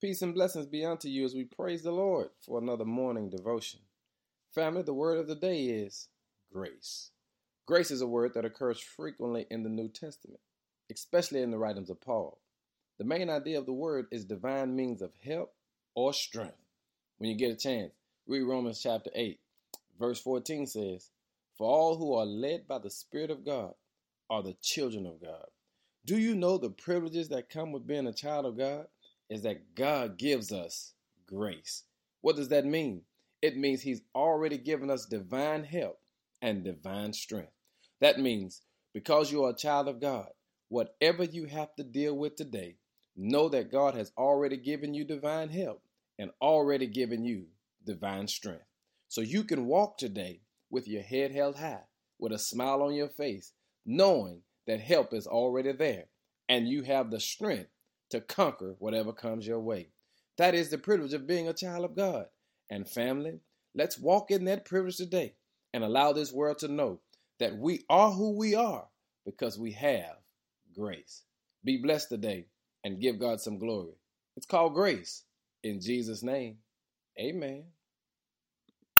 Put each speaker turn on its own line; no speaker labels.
Peace and blessings be unto you as we praise the Lord for another morning devotion. Family, the word of the day is grace. Grace is a word that occurs frequently in the New Testament, especially in the writings of Paul. The main idea of the word is divine means of help or strength. When you get a chance, read Romans chapter 8, verse 14 says, For all who are led by the Spirit of God are the children of God. Do you know the privileges that come with being a child of God? Is that God gives us grace. What does that mean? It means He's already given us divine help and divine strength. That means because you are a child of God, whatever you have to deal with today, know that God has already given you divine help and already given you divine strength. So you can walk today with your head held high, with a smile on your face, knowing that help is already there and you have the strength to conquer whatever comes your way. That is the privilege of being a child of God. And family, let's walk in that privilege today and allow this world to know that we are who we are because we have grace. Be blessed today and give God some glory. It's called grace. In Jesus' name, amen.